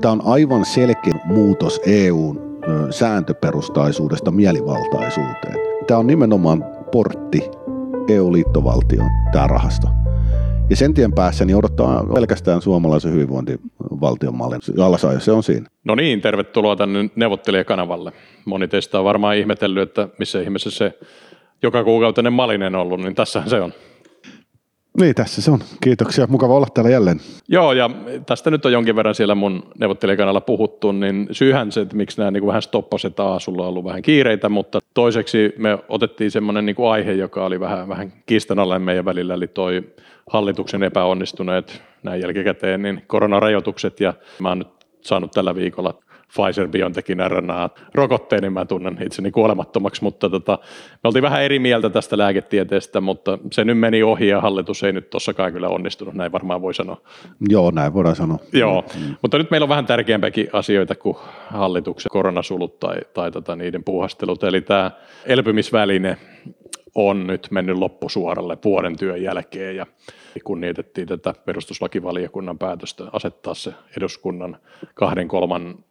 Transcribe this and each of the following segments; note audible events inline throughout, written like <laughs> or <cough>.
Tämä on aivan selkeä muutos EUn sääntöperustaisuudesta mielivaltaisuuteen. Tämä on nimenomaan portti EU-liittovaltioon, tämä rahasto. Ja sen tien päässä niin odottaa pelkästään suomalaisen hyvinvointivaltion mallin alasajo, se on siinä. No niin, tervetuloa tänne neuvottelijakanavalle. Moni teistä on varmaan ihmetellyt, että missä ihmeessä se joka kuukautinen malinen ollut, niin tässä se on. Niin, tässä se on. Kiitoksia. Mukava olla täällä jälleen. Joo, ja tästä nyt on jonkin verran siellä mun neuvottelijakanalla puhuttu, niin syyhän se, että miksi nämä niin kuin vähän stoppaset taas, sulla on ollut vähän kiireitä, mutta toiseksi me otettiin semmoinen niin kuin aihe, joka oli vähän, vähän kiistanalainen meidän välillä, eli toi hallituksen epäonnistuneet näin jälkikäteen, niin koronarajoitukset, ja mä oon nyt saanut tällä viikolla Pfizer-Biontechin RNA-rokotteen, niin mä tunnen itseni kuolemattomaksi, mutta tota, me oltiin vähän eri mieltä tästä lääketieteestä, mutta se nyt meni ohi ja hallitus ei nyt tossakaan kyllä onnistunut, näin varmaan voi sanoa. Joo, näin voidaan sanoa. Joo, mm. mutta nyt meillä on vähän tärkeämpiäkin asioita kuin hallituksen koronasulut tai, tai tota, niiden puuhastelut, eli tämä elpymisväline on nyt mennyt loppusuoralle vuoden työn jälkeen ja kunnioitettiin tätä perustuslakivaliokunnan päätöstä asettaa se eduskunnan kahden kolman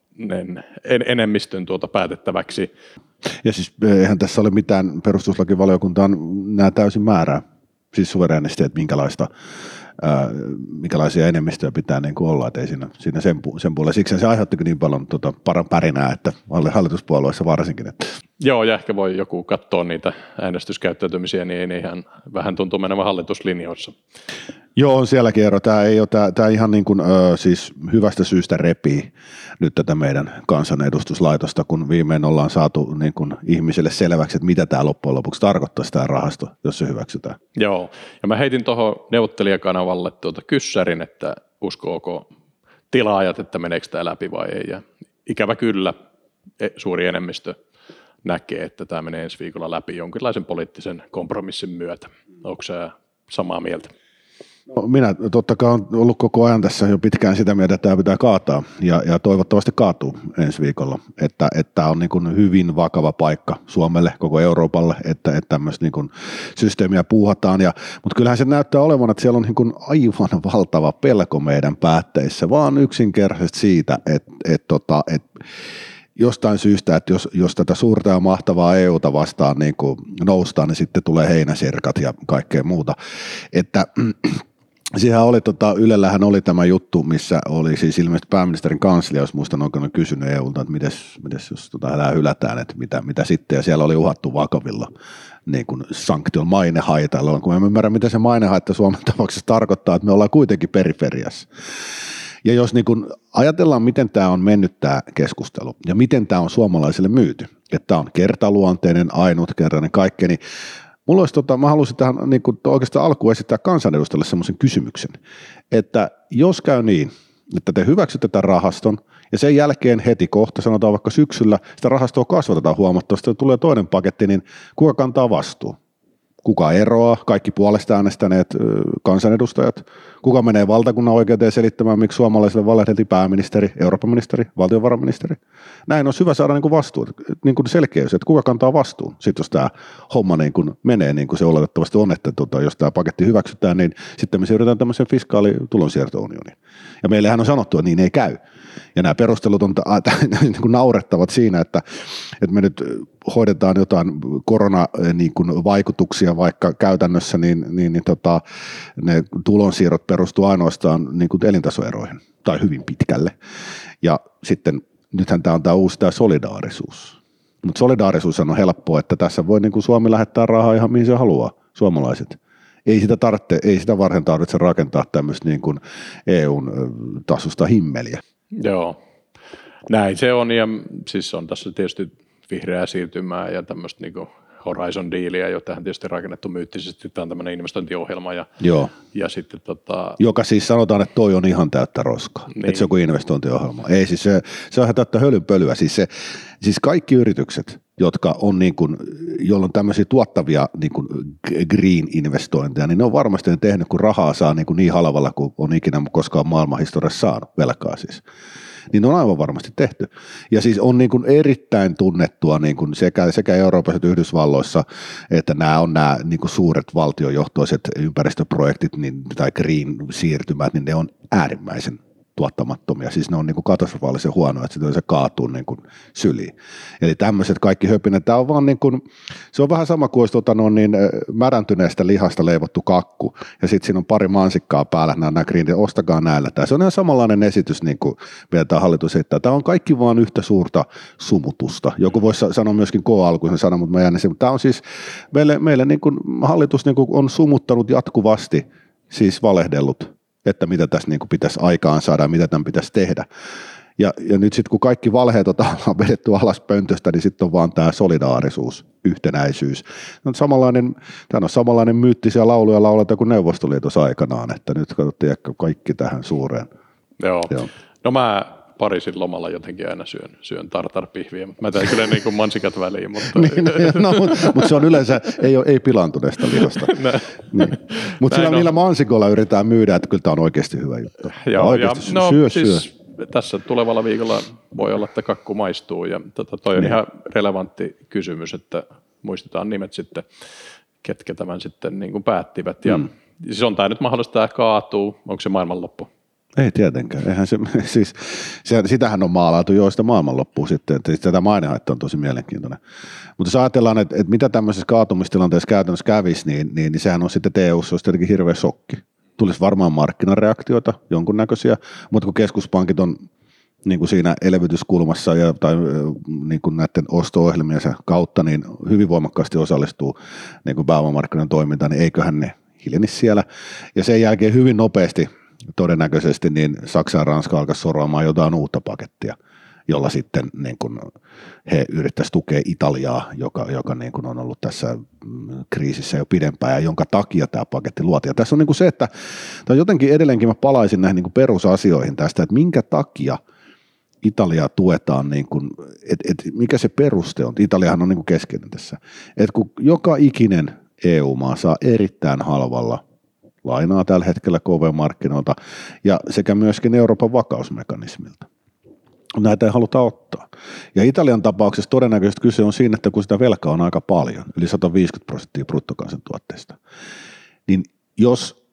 en, enemmistön tuota päätettäväksi. Ja siis eh, eihän tässä ole mitään perustuslakivaliokuntaan nämä täysin määrää, siis suverenisti, että minkälaista ää, minkälaisia enemmistöjä pitää niin olla, että ei siinä, siinä sen, sen puolella. Siksi se aiheuttikin niin paljon tuota, paran pärinää, että hallituspuolueissa varsinkin. Että. Joo, ja ehkä voi joku katsoa niitä äänestyskäyttäytymisiä, niin ihan vähän tuntuu menevän hallituslinjoissa. Joo, on sielläkin ero. Tämä ei ole tämä, tämä ihan niin kuin, ö, siis hyvästä syystä repii nyt tätä meidän kansanedustuslaitosta, kun viimein ollaan saatu niin kuin ihmisille selväksi, että mitä tämä loppujen lopuksi tarkoittaa tämä rahasto, jos se hyväksytään. Joo, ja mä heitin tuohon neuvottelijakanavalle tuota kyssärin, että uskooko tilaajat, että meneekö tämä läpi vai ei. Ja ikävä kyllä, e, suuri enemmistö näkee, että tämä menee ensi viikolla läpi jonkinlaisen poliittisen kompromissin myötä. Onko se samaa mieltä? No, minä totta kai olen ollut koko ajan tässä jo pitkään sitä mieltä, että tämä pitää kaataa ja, ja toivottavasti kaatuu ensi viikolla. Että, että tämä on niin kuin hyvin vakava paikka Suomelle, koko Euroopalle, että, että tämmöistä niin kuin systeemiä puuhataan. Ja, mutta kyllähän se näyttää olevan, että siellä on niin kuin aivan valtava pelko meidän päätteissä, vaan yksinkertaisesti siitä, että, että, tota, että, että jostain syystä, että jos, jos tätä suurta ja mahtavaa EUta vastaan niin kuin noustaan, niin sitten tulee heinäsirkat ja kaikkea muuta. Että <clears throat> Siihen oli, tota, Ylellähän oli tämä juttu, missä oli siis ilmeisesti pääministerin kanslia, jos muistan oikein kysynyt EUlta, että mites, mites jos tota, tämä hylätään, että mitä, mitä sitten, ja siellä oli uhattu vakavilla niin kuin sanktion mainehaitalla, kun en ymmärrä, mitä se mainehaitta Suomen tapauksessa tarkoittaa, että me ollaan kuitenkin periferiassa. Ja jos niin kuin ajatellaan, miten tämä on mennyt tämä keskustelu ja miten tämä on suomalaisille myyty, että tämä on kertaluonteinen, ainutkertainen, kaikki, niin Mulla olisi, tota, mä haluaisin tähän niin kuin oikeastaan alkuun esittää kansanedustajalle semmoisen kysymyksen, että jos käy niin, että te hyväksytte tämän rahaston ja sen jälkeen heti kohta, sanotaan vaikka syksyllä, sitä rahastoa kasvatetaan huomattavasti tulee toinen paketti, niin kuka kantaa vastuu? Kuka eroaa, kaikki puolesta äänestäneet kansanedustajat, kuka menee valtakunnan oikeuteen selittämään, miksi suomalaisille valehdeltiin pääministeri, Euroopan ministeri, valtiovarainministeri. Näin on hyvä saada niin kuin vastuu, niin kuin selkeys, että kuka kantaa vastuun. Sitten jos tämä homma niin kuin menee niin kuin se oletettavasti on, että tuota, jos tämä paketti hyväksytään, niin sitten me siirrytään tämmöiseen fiskaalitulonsiirtounioniin. Ja meillähän on sanottu, että niin ei käy. Ja nämä perustelut on <laughs> niin kuin naurettavat siinä, että, että me nyt hoidetaan jotain koronavaikutuksia niin vaikka käytännössä, niin, niin, niin tota, ne tulonsiirrot perustuu ainoastaan niin kuin elintasoeroihin tai hyvin pitkälle. Ja sitten nythän tämä on tämä uusi tämä solidaarisuus. Mutta solidaarisuus on helppoa, että tässä voi niin kuin Suomi lähettää rahaa ihan mihin se haluaa, suomalaiset. Ei sitä, tarvitse, ei sitä varten tarvitse rakentaa tämmöistä niin kuin EUn tasosta himmeliä. Joo, näin se on ja siis on tässä tietysti vihreää siirtymää ja tämmöistä niin Horizon Dealia, jo tähän tietysti rakennettu myyttisesti, tämä on tämmöinen investointiohjelma. Ja, Joo. ja sitten, tota... Joka siis sanotaan, että toi on ihan täyttä roskaa, niin. että se on joku investointiohjelma. Ei siis se, se on ihan täyttä hölynpölyä. Siis, se, siis kaikki yritykset, jotka on niin kuin, joilla on tämmöisiä tuottavia niin kuin green-investointeja, niin ne on varmasti tehnyt, kun rahaa saa niin, kuin niin halvalla kuin on ikinä koskaan maailmanhistoriassa saanut, velkaa siis niin on aivan varmasti tehty. Ja siis on niin kuin erittäin tunnettua niin kuin sekä, sekä Euroopassa että Yhdysvalloissa, että nämä on nämä niin kuin suuret valtiojohtoiset ympäristöprojektit niin, tai green siirtymät, niin ne on äärimmäisen tuottamattomia, siis ne on niin kuin katastrofaalisen huonoja, että se kaatuu niin kuin syliin. Eli tämmöiset kaikki höpinät, tämä on vaan niin kuin, se on vähän sama kuin olisi tota, no, niin, märäntyneestä lihasta leivottu kakku, ja sitten siinä on pari mansikkaa päällä, nämä, nämä greenit, ostakaa näillä. Tämä se on ihan samanlainen esitys, niin kuin vielä tämä hallitus heittää. Tämä on kaikki vaan yhtä suurta sumutusta. Joku voisi sanoa myöskin K-alkuisen sana, mutta mä jään Tämä on siis, meille, meille niin kuin hallitus niin kuin on sumuttanut jatkuvasti, siis valehdellut että mitä tässä niin kuin pitäisi aikaan saada ja mitä tämän pitäisi tehdä. Ja, ja nyt sitten kun kaikki valheet on <laughs> vedetty alas pöntöstä, niin sitten on vaan tämä solidaarisuus, yhtenäisyys. No, samanlainen, tämä on samanlainen myyttisiä lauluja lauleta kuin Neuvostoliitossa aikanaan, että nyt katsottiin kaikki tähän suureen. Joo. Joo. No mä Pariisin lomalla jotenkin aina syön, syön tartarpihviä, mutta mä teen kyllä niin kuin mansikat väliin. Mutta... <laughs> niin, no, no mutta mut se on yleensä, ei, ole, ei pilantuneesta lihasta. <laughs> niin. Mutta sillä niillä mansikoilla yritetään myydä, että kyllä tämä on oikeasti hyvä juttu. Joo, oikeasti, ja, no, syö, siis, syö. Tässä tulevalla viikolla voi olla, että kakku maistuu ja tota, toi on niin. ihan relevantti kysymys, että muistetaan nimet sitten, ketkä tämän sitten niin kuin päättivät. Ja mm. siis on tämä nyt mahdollista, että kaatuu, onko se maailmanloppu? Ei tietenkään. Eihän se, <laughs> siis, se, sitähän on maalautu joista maailmanloppuun sitten. Että siis tätä mainehaitta on tosi mielenkiintoinen. Mutta jos ajatellaan, että, että mitä tämmöisessä kaatumistilanteessa käytännössä kävisi, niin, niin, niin sehän on sitten EU-ssa olisi tietenkin hirveä shokki. Tulisi varmaan markkinareaktioita jonkunnäköisiä, mutta kun keskuspankit on niin kuin siinä elvytyskulmassa ja, tai niin kuin näiden osto-ohjelmien kautta niin hyvin voimakkaasti osallistuu niin kuin pääomamarkkinan toimintaan, niin eiköhän ne hiljenisi siellä. Ja sen jälkeen hyvin nopeasti todennäköisesti niin Saksa ja Ranska alkaisi sorvaamaan jotain uutta pakettia, jolla sitten niin kuin he yrittäisivät tukea Italiaa, joka, joka niin kuin on ollut tässä mm, kriisissä jo pidempään ja jonka takia tämä paketti luotiin. Ja tässä on niin se, että tai jotenkin edelleenkin mä palaisin näihin niin perusasioihin tästä, että minkä takia Italiaa tuetaan, niin kuin, että et mikä se peruste on. Italiahan on niin kuin keskeinen tässä. Että kun joka ikinen EU-maa saa erittäin halvalla lainaa tällä hetkellä KV-markkinoilta ja sekä myöskin Euroopan vakausmekanismilta. Näitä ei haluta ottaa. Ja Italian tapauksessa todennäköisesti kyse on siinä, että kun sitä velkaa on aika paljon, yli 150 prosenttia bruttokansantuotteesta, niin jos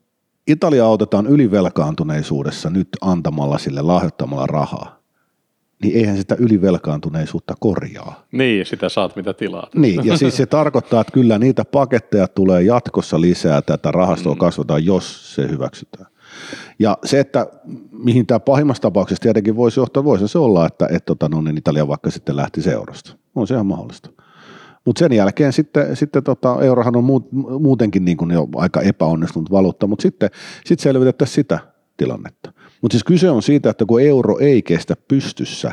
Italia autetaan ylivelkaantuneisuudessa nyt antamalla sille lahjoittamalla rahaa, niin eihän sitä ylivelkaantuneisuutta korjaa. Niin, sitä saat mitä tilaat. Niin, ja siis se <laughs> tarkoittaa, että kyllä niitä paketteja tulee jatkossa lisää, tätä rahastoa mm. kasvataan, jos se hyväksytään. Ja se, että mihin tämä pahimmassa tapauksessa tietenkin voisi johtaa, voisi se olla, että et, tota, no, niin Italia vaikka sitten lähti seurasta. On se ihan mahdollista. Mutta sen jälkeen sitten, sitten tota, eurohan on muutenkin niin kuin jo aika epäonnistunut valuutta, mutta sitten sit selvitettäisiin sitä tilannetta. Mutta siis kyse on siitä, että kun euro ei kestä pystyssä,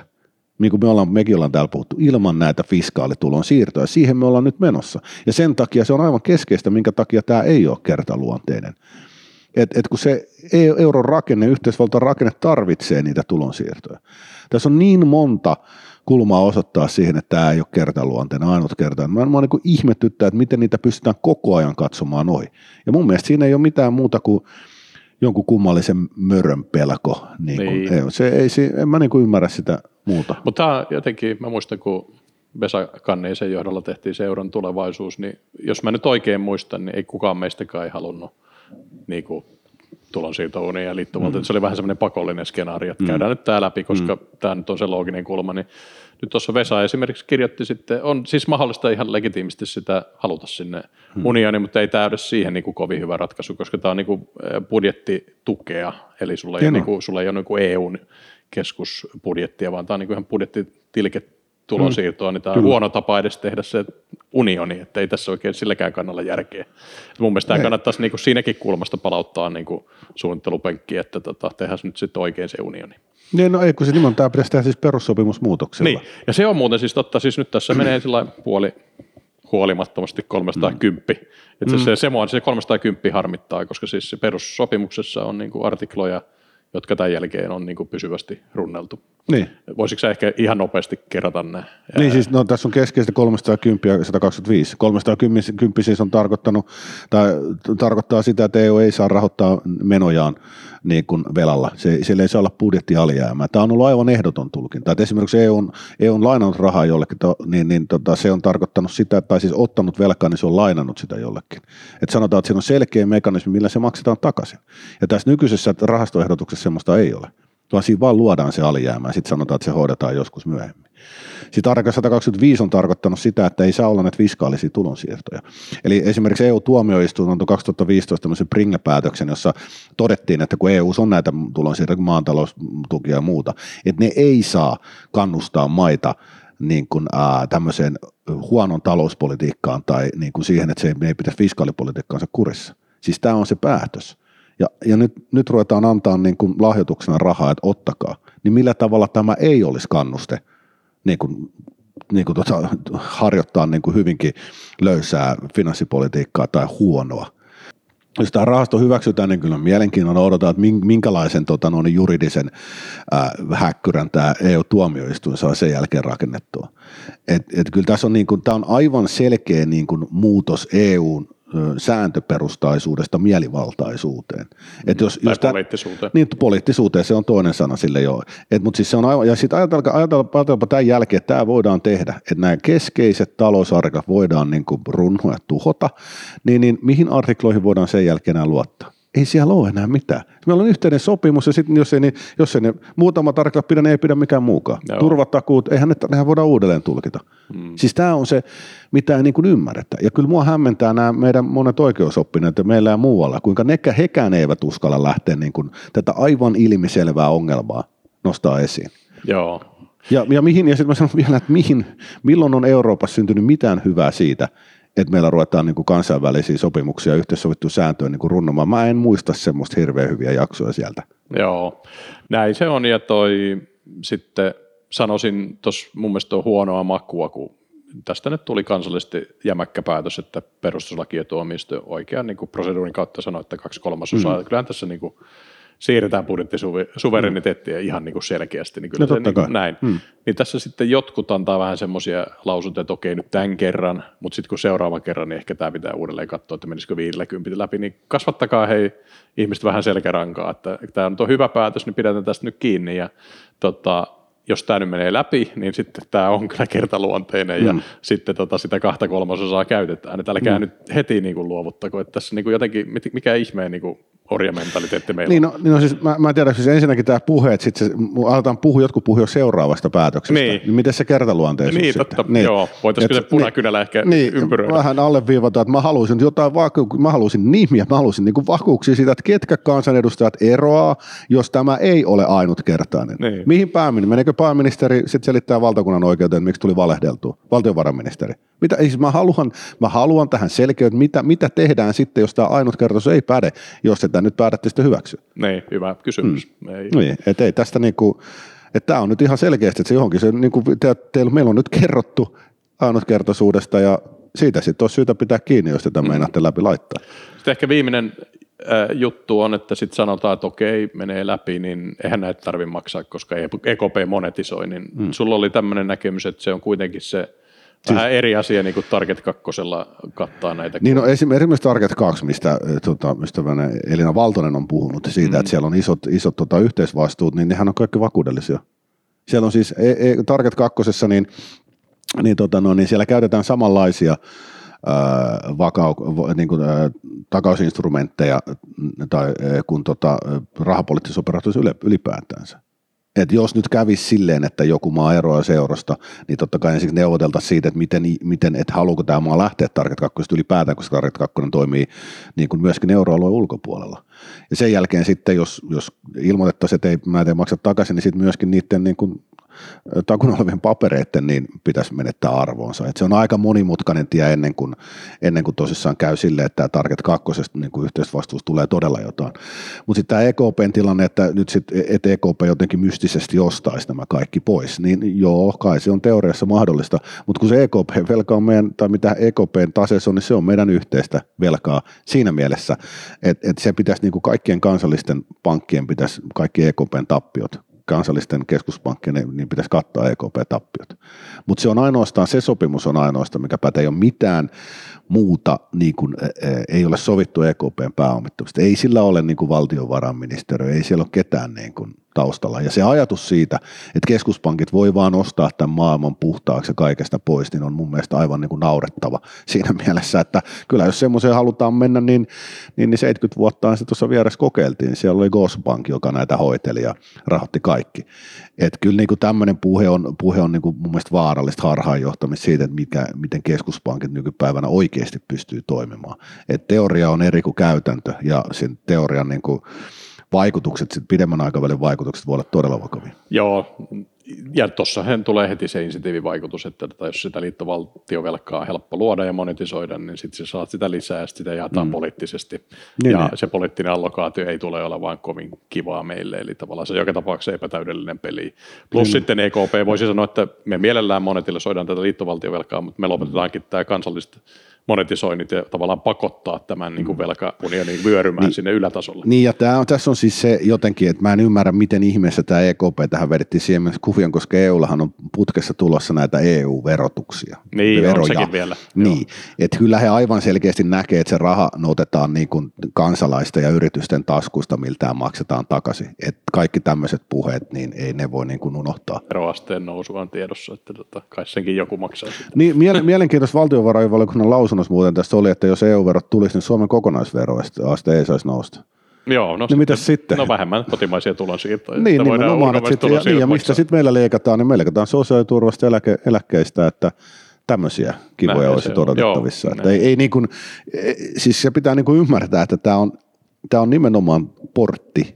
niin kuin me ollaan, mekin ollaan täällä puhuttu, ilman näitä fiskaalitulon siirtoja, siihen me ollaan nyt menossa. Ja sen takia se on aivan keskeistä, minkä takia tämä ei ole kertaluonteinen. Et, et kun se e-, euron rakenne, yhteisvaltion rakenne tarvitsee niitä tulonsiirtoja. Tässä on niin monta kulmaa osoittaa siihen, että tämä ei ole kertaluonteinen, ainut kerta. Mä, mä niin ihmettyttää, että miten niitä pystytään koko ajan katsomaan ohi. Ja mun mielestä siinä ei ole mitään muuta kuin jonkun kummallisen mörön pelko. Niin kuin, niin. Ei, se, ei, se, en mä niin kuin ymmärrä sitä muuta. Mutta jotenkin, mä muistan, kun Vesa Kanneisen johdolla tehtiin seuran tulevaisuus, niin jos mä nyt oikein muistan, niin ei kukaan meistäkään ei halunnut niin kuin, tulonsiirtounia ja liittovaltio. Mm. Se oli vähän semmoinen pakollinen skenaario, että mm. käydään nyt tämä läpi, koska mm. tämä nyt on se looginen kulma. Niin nyt tuossa Vesa esimerkiksi kirjoitti sitten, on siis mahdollista ihan legitiimisti sitä haluta sinne hmm. unioniin, mutta ei tämä siihen niin kuin kovin hyvä ratkaisu, koska tämä on niin kuin budjettitukea, eli sulla ei, niin kuin, sulla ei ole niin kuin EUn keskusbudjettia, vaan tämä on niin kuin ihan budjettitilke tulonsiirtoa, mm. niin tämä on huono tapa edes tehdä se unioni, että ei tässä oikein silläkään kannalla järkeä. Mun mielestä tämä kannattaisi niin kuin siinäkin kulmasta palauttaa niin kuin suunnittelupenkki, että tota, tehdään nyt sitten oikein se unioni. Niin, no ei, kun se nimenomaan tämä pitäisi tehdä siis perussopimusmuutoksella. Niin, ja se on muuten siis totta, siis nyt tässä menee sillä puoli huolimattomasti 310. Mm. Että se, mm. se, se, se 310 harmittaa, koska siis se perussopimuksessa on niin kuin artikloja – jotka tämän jälkeen on niin kuin pysyvästi runneltu. Niin. Voisitko sä ehkä ihan nopeasti kerrata nämä? Niin siis no, tässä on keskeistä 310 ja 125. 310 siis on tarkoittanut, tai tarkoittaa sitä, että EU ei saa rahoittaa menojaan niin kuin velalla. Se, siellä ei saa olla budjettialijäämää. Tämä on ollut aivan ehdoton tulkinta. Että esimerkiksi EU on, EU on lainannut rahaa jollekin, to, niin, niin tota, se on tarkoittanut sitä, tai siis ottanut velkaa, niin se on lainannut sitä jollekin. Että sanotaan, että siinä on selkeä mekanismi, millä se maksetaan takaisin. Ja tässä nykyisessä rahastoehdotuksessa semmoista ei ole. Vaan siinä vaan luodaan se alijäämä ja sitten sanotaan, että se hoidetaan joskus myöhemmin. Sitten artikla 125 on tarkoittanut sitä, että ei saa olla näitä fiskaalisia tulonsiirtoja. Eli esimerkiksi EU-tuomioistuin antoi 2015 tämmöisen Pringle-päätöksen, jossa todettiin, että kun EU on näitä tulonsiirtoja, maantaloustukia ja muuta, että ne ei saa kannustaa maita niin kuin, ää, tämmöiseen huonon talouspolitiikkaan tai niin kuin siihen, että se ei, ei pitäisi fiskaalipolitiikkaansa kurissa. Siis tämä on se päätös. Ja, ja nyt, nyt ruvetaan antaa niin kuin lahjoituksena rahaa, että ottakaa. Niin millä tavalla tämä ei olisi kannuste niin kuin, niin kuin tota, harjoittaa niin kuin hyvinkin löysää finanssipolitiikkaa tai huonoa. Jos tämä rahasto hyväksytään, niin kyllä mielenkiinnolla odotetaan, että minkälaisen tota, no, niin juridisen äh, häkkyrän tämä EU-tuomioistuin saa sen jälkeen rakennettua. Et, et kyllä tässä on, niin kuin, tämä on aivan selkeä niin kuin, muutos EUn sääntöperustaisuudesta mielivaltaisuuteen. Et jos, tai jos poliittisuuteen. niin, poliittisuuteen, se on toinen sana sille joo. Et, mutta siis se on aivan, ja sitten ajatelkaa, ajatelkaa, ajatelkaa tämän jälkeen, että tämä voidaan tehdä, että nämä keskeiset talousarkat voidaan niin kuin runhoa ja tuhota, niin, niin mihin artikloihin voidaan sen jälkeen enää luottaa? Ei siellä ole enää mitään. Meillä on yhteinen sopimus ja sitten jos ei, ne, jos ei ne muutama tarkka pidä, niin ei pidä mikään muukaan. Joo. Turvatakuut, eihän ne, nehän voidaan uudelleen tulkita. Hmm. Siis tämä on se, mitä ei niin kuin ymmärretä. Ja kyllä mua hämmentää nämä meidän monet oikeusoppineet ja meillä ja muualla, kuinka nekä, hekään eivät uskalla lähteä niin kuin tätä aivan ilmiselvää ongelmaa nostaa esiin. Joo. Ja, ja, mihin, ja sitten mä sanon vielä, että mihin, milloin on Euroopassa syntynyt mitään hyvää siitä, että meillä ruvetaan niin kuin kansainvälisiä sopimuksia ja yhteissovittuja sääntöjä niin kuin runnomaan. Mä en muista semmoista hirveän hyviä jaksoja sieltä. Joo, näin se on ja toi sitten sanoisin tuossa mun mielestä on huonoa makua, kun tästä nyt tuli kansallisesti jämäkkä päätös, että perustuslaki ja tuomioistuin oikean niin kuin proseduurin kautta sanoi, että kaksi kolmasosaa. Mm. Kyllähän tässä niin kuin, siirretään budjettisuvereniteettia mm. ihan niin kuin selkeästi, niin kyllä no, se niin kuin näin. Mm. Niin tässä sitten jotkut antaa vähän semmoisia lausuntoja, että okei nyt tämän kerran, mutta sitten kun seuraava kerran, niin ehkä tämä pitää uudelleen katsoa, että menisikö 50 läpi, niin kasvattakaa hei ihmiset vähän selkärankaa, että tämä on hyvä päätös, niin pidetään tästä nyt kiinni ja tota, jos tämä nyt menee läpi, niin sitten tämä on kyllä kertaluonteinen mm. ja sitten tota, sitä kahta kolmasosaa käytetään. Että älkää mm. nyt heti niin kuin luovuttako, että tässä niin kuin jotenkin, mikä ihmeen niin kuin orjamentaliteetti meillä niin no, niin no siis mä, mä tiedän, siis ensinnäkin tämä puhe, että sitten aletaan puhua, jotkut puhua seuraavasta päätöksestä. Niin. niin miten se kertaluonteisuus Niin, sitten? totta, niin. joo. Voitaisiin kyllä punakynällä niin, ehkä niin, ympyröidä. Vähän alleviivata, että mä haluaisin jotain vaku- mä haluaisin nimiä, mä haluaisin niin vakuuksia siitä, että ketkä kansanedustajat eroaa, jos tämä ei ole ainutkertainen. Niin. Mihin pääministeri, meneekö pääministeri sitten selittää valtakunnan oikeuteen, että miksi tuli valehdeltua, valtiovarainministeri? Mitä, siis mä, haluan, mä haluan tähän selkeyttä, mitä, mitä tehdään sitten, jos tämä ainutkertaisuus ei päde, jos sitä nyt päätätte sitten hyväksyä. Niin, hyvä kysymys. Mm. Ei. Niin, et ei tästä niinku, että tämä on nyt ihan selkeästi, että se johonkin, se, niinku, te, te, meillä on nyt kerrottu ainutkertaisuudesta ja siitä sitten olisi syytä pitää kiinni, jos tätä mm. meinaatte läpi laittaa. Sitten ehkä viimeinen äh, juttu on, että sitten sanotaan, että okei, menee läpi, niin eihän näitä tarvitse maksaa, koska EKP monetisoi, niin mm. sulla oli tämmöinen näkemys, että se on kuitenkin se – Vähän siis, eri asia niin kuin Target 2 kattaa näitä. Niin no esimerkiksi Target 2, mistä eh, tota, ystävänä Elina Valtonen on puhunut siitä, mm. että siellä on isot, isot tota, yhteisvastuut, niin nehän on kaikki vakuudellisia. Siellä on siis e, e, Target 2, niin, niin, tota, no, niin siellä käytetään samanlaisia ää, vakau, niin kuin, ää, takausinstrumentteja tai, kuin tota, rahapoliittisissa operaatioissa ylipäätänsä että jos nyt kävisi silleen, että joku maa eroaa seurasta, niin totta kai ensin neuvoteltaisiin siitä, että miten, miten että haluuko tämä maa lähteä Target 2 ylipäätään, koska Target 2 toimii niin kuin myöskin euroalueen ulkopuolella. Ja sen jälkeen sitten, jos, jos ilmoitettaisiin, että ei, näitä ei maksa takaisin, niin sitten myöskin niiden niin kuin takun olevien papereiden niin pitäisi menettää arvoonsa. Et se on aika monimutkainen tie ennen kuin, ennen kuin tosissaan käy silleen, että tämä Target 2 niin kuin yhteisvastuus tulee todella jotain. Mutta sitten tämä EKPn tilanne, että nyt sitten et EKP jotenkin mystisesti ostaisi nämä kaikki pois, niin joo, kai se on teoriassa mahdollista, mutta kun se EKP-velka on meidän, tai mitä EKPn taseessa on, niin se on meidän yhteistä velkaa siinä mielessä, että et se pitäisi niin kuin kaikkien kansallisten pankkien pitäisi kaikki EKPn tappiot kansallisten keskuspankkien, niin pitäisi kattaa EKP-tappiot. Mutta se on ainoastaan, se sopimus on ainoastaan, mikä pätee, ei ole mitään muuta, niin kuin, ei ole sovittu EKPn pääomittamista. Ei sillä ole niin kuin valtiovarainministeriö, ei siellä ole ketään niin kuin, taustalla. Ja se ajatus siitä, että keskuspankit voi vaan ostaa tämän maailman puhtaaksi ja kaikesta pois, niin on mun mielestä aivan niin kuin naurettava siinä <laughs> mielessä, että kyllä jos semmoiseen halutaan mennä, niin, niin, niin 70 vuotta se tuossa vieressä kokeiltiin. Siellä oli Gosbank, joka näitä hoiteli ja rahoitti kaikki. Että kyllä niin kuin tämmöinen puhe on, puhe on niin kuin mun mielestä vaarallista harhaanjohtamista siitä, että mikä, miten keskuspankit nykypäivänä oikeasti pystyy toimimaan. Et teoria on eri kuin käytäntö ja sen teorian niin kuin vaikutukset, sit pidemmän aikavälin vaikutukset voi olla todella vakavia. Joo, ja tuossahan tulee heti se insentiivivaikutus, että että jos sitä liittovaltiovelkaa on helppo luoda ja monetisoida, niin sitten sä saat sitä lisää ja sitä jaetaan mm. poliittisesti. Niin, ja niin. se poliittinen allokaatio ei tule olemaan kovin kivaa meille, eli tavallaan se joka tapauksessa epätäydellinen peli. Plus niin. sitten EKP voisi sanoa, että me mielellään monetisoidaan tätä liittovaltiovelkaa, mutta me lopetetaankin tämä kansallista monetisoinnit ja tavallaan pakottaa tämän niin kuin mm. velkaunionin vyörymään niin, sinne ylätasolle. Niin ja tämä on, tässä on siis se jotenkin, että mä en ymmärrä, miten ihmeessä tämä EKP tähän vedettiin siihen kuvion, koska EUllahan on putkessa tulossa näitä EU-verotuksia. Niin, veroja. on sekin vielä. Niin, että kyllä he aivan selkeästi näkee, että se raha otetaan niin kuin kansalaisten ja yritysten taskusta, miltään maksetaan takaisin. Että kaikki tämmöiset puheet, niin ei ne voi niin kuin unohtaa. Veroasteen nousu on tiedossa, että tota, kai senkin joku maksaa. Niin, mielenkiintoista valtiovarainvaliokunnan lausunto lausunnossa muuten tästä oli, että jos EU-verot tulisi, niin Suomen kokonaisveroaste ei saisi nousta. Joo, no, niin sitten, sitten? no vähemmän kotimaisia tulonsiirtoja. niin, nimenomaan, että sit, ja, niin, ja mistä sitten meillä leikataan, niin me leikataan sosiaaliturvasta eläke, eläkkeistä, että tämmöisiä kivoja Näin olisi odotettavissa. Että ei, ei niin kuin, siis se pitää niin kuin ymmärtää, että tämä on, tämä on nimenomaan portti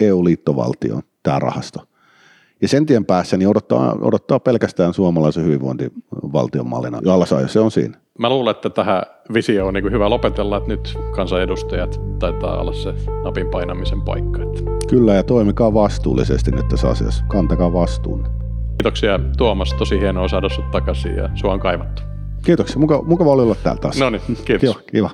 EU-liittovaltioon, tämä rahasto. Ja sen tien päässä niin odottaa, odottaa pelkästään suomalaisen hyvinvointivaltion mallina. Alasajo, se on siinä. Mä luulen, että tähän visioon on niin hyvä lopetella, että nyt kansanedustajat taitaa olla se napin painamisen paikka. Että. Kyllä, ja toimikaa vastuullisesti nyt tässä asiassa. Kantakaa vastuun. Kiitoksia Tuomas, tosi hienoa saada sut takaisin ja sua on kaivattu. Kiitoksia, Muka, mukava oli olla täällä taas. No niin, kiitos. Kiva, kiva.